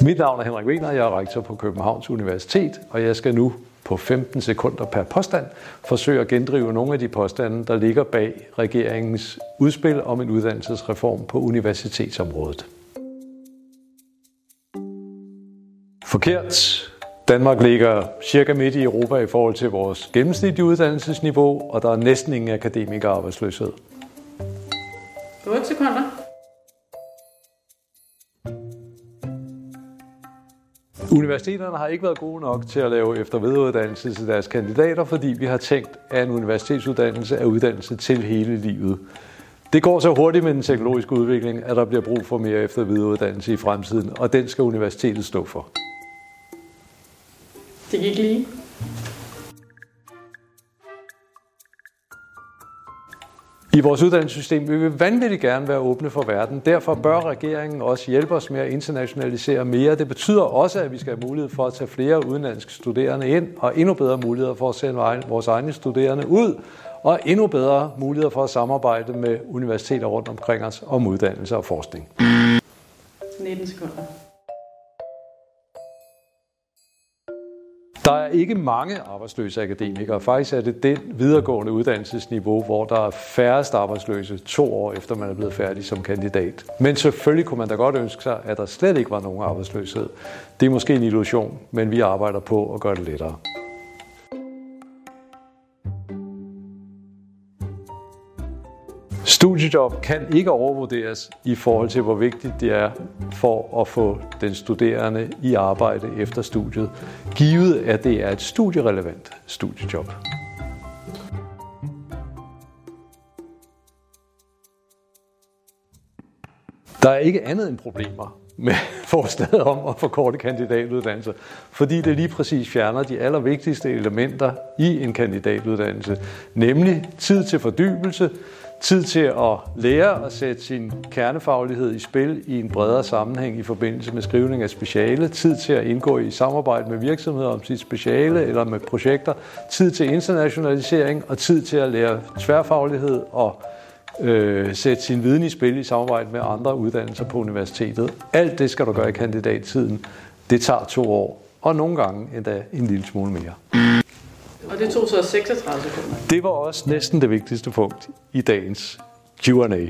Mit navn er Henrik Wiener, jeg er rektor på Københavns Universitet, og jeg skal nu på 15 sekunder per påstand forsøge at gendrive nogle af de påstande, der ligger bag regeringens udspil om en uddannelsesreform på universitetsområdet. Forkert. Danmark ligger cirka midt i Europa i forhold til vores gennemsnitlige uddannelsesniveau, og der er næsten ingen akademikere arbejdsløshed. 8 sekunder. Universiteterne har ikke været gode nok til at lave efter videreuddannelse til deres kandidater, fordi vi har tænkt, at en universitetsuddannelse er uddannelse til hele livet. Det går så hurtigt med den teknologiske udvikling, at der bliver brug for mere efter videreuddannelse i fremtiden, og den skal universitetet stå for. Det gik lige. I vores uddannelsessystem vil vi vanvittigt gerne være åbne for verden. Derfor bør regeringen også hjælpe os med at internationalisere mere. Det betyder også, at vi skal have mulighed for at tage flere udenlandske studerende ind, og endnu bedre muligheder for at sende vores egne studerende ud, og endnu bedre muligheder for at samarbejde med universiteter rundt omkring os om uddannelse og forskning. 19 sekunder. Der er ikke mange arbejdsløse akademikere. Faktisk er det det videregående uddannelsesniveau, hvor der er færrest arbejdsløse to år efter man er blevet færdig som kandidat. Men selvfølgelig kunne man da godt ønske sig, at der slet ikke var nogen arbejdsløshed. Det er måske en illusion, men vi arbejder på at gøre det lettere. Studiejob kan ikke overvurderes i forhold til, hvor vigtigt det er for at få den studerende i arbejde efter studiet, givet at det er et studierelevant studiejob. Der er ikke andet end problemer med forslaget om at forkorte kandidatuddannelse, fordi det lige præcis fjerner de allervigtigste elementer i en kandidatuddannelse, nemlig tid til fordybelse, tid til at lære at sætte sin kernefaglighed i spil i en bredere sammenhæng i forbindelse med skrivning af speciale, tid til at indgå i samarbejde med virksomheder om sit speciale eller med projekter, tid til internationalisering og tid til at lære tværfaglighed og øh, sætte sin viden i spil i samarbejde med andre uddannelser på universitetet. Alt det skal du gøre i kandidattiden. Det tager to år, og nogle gange endda en lille smule mere. Og det tog så 36 sekunder. Det var også næsten det vigtigste punkt i dagens Q&A.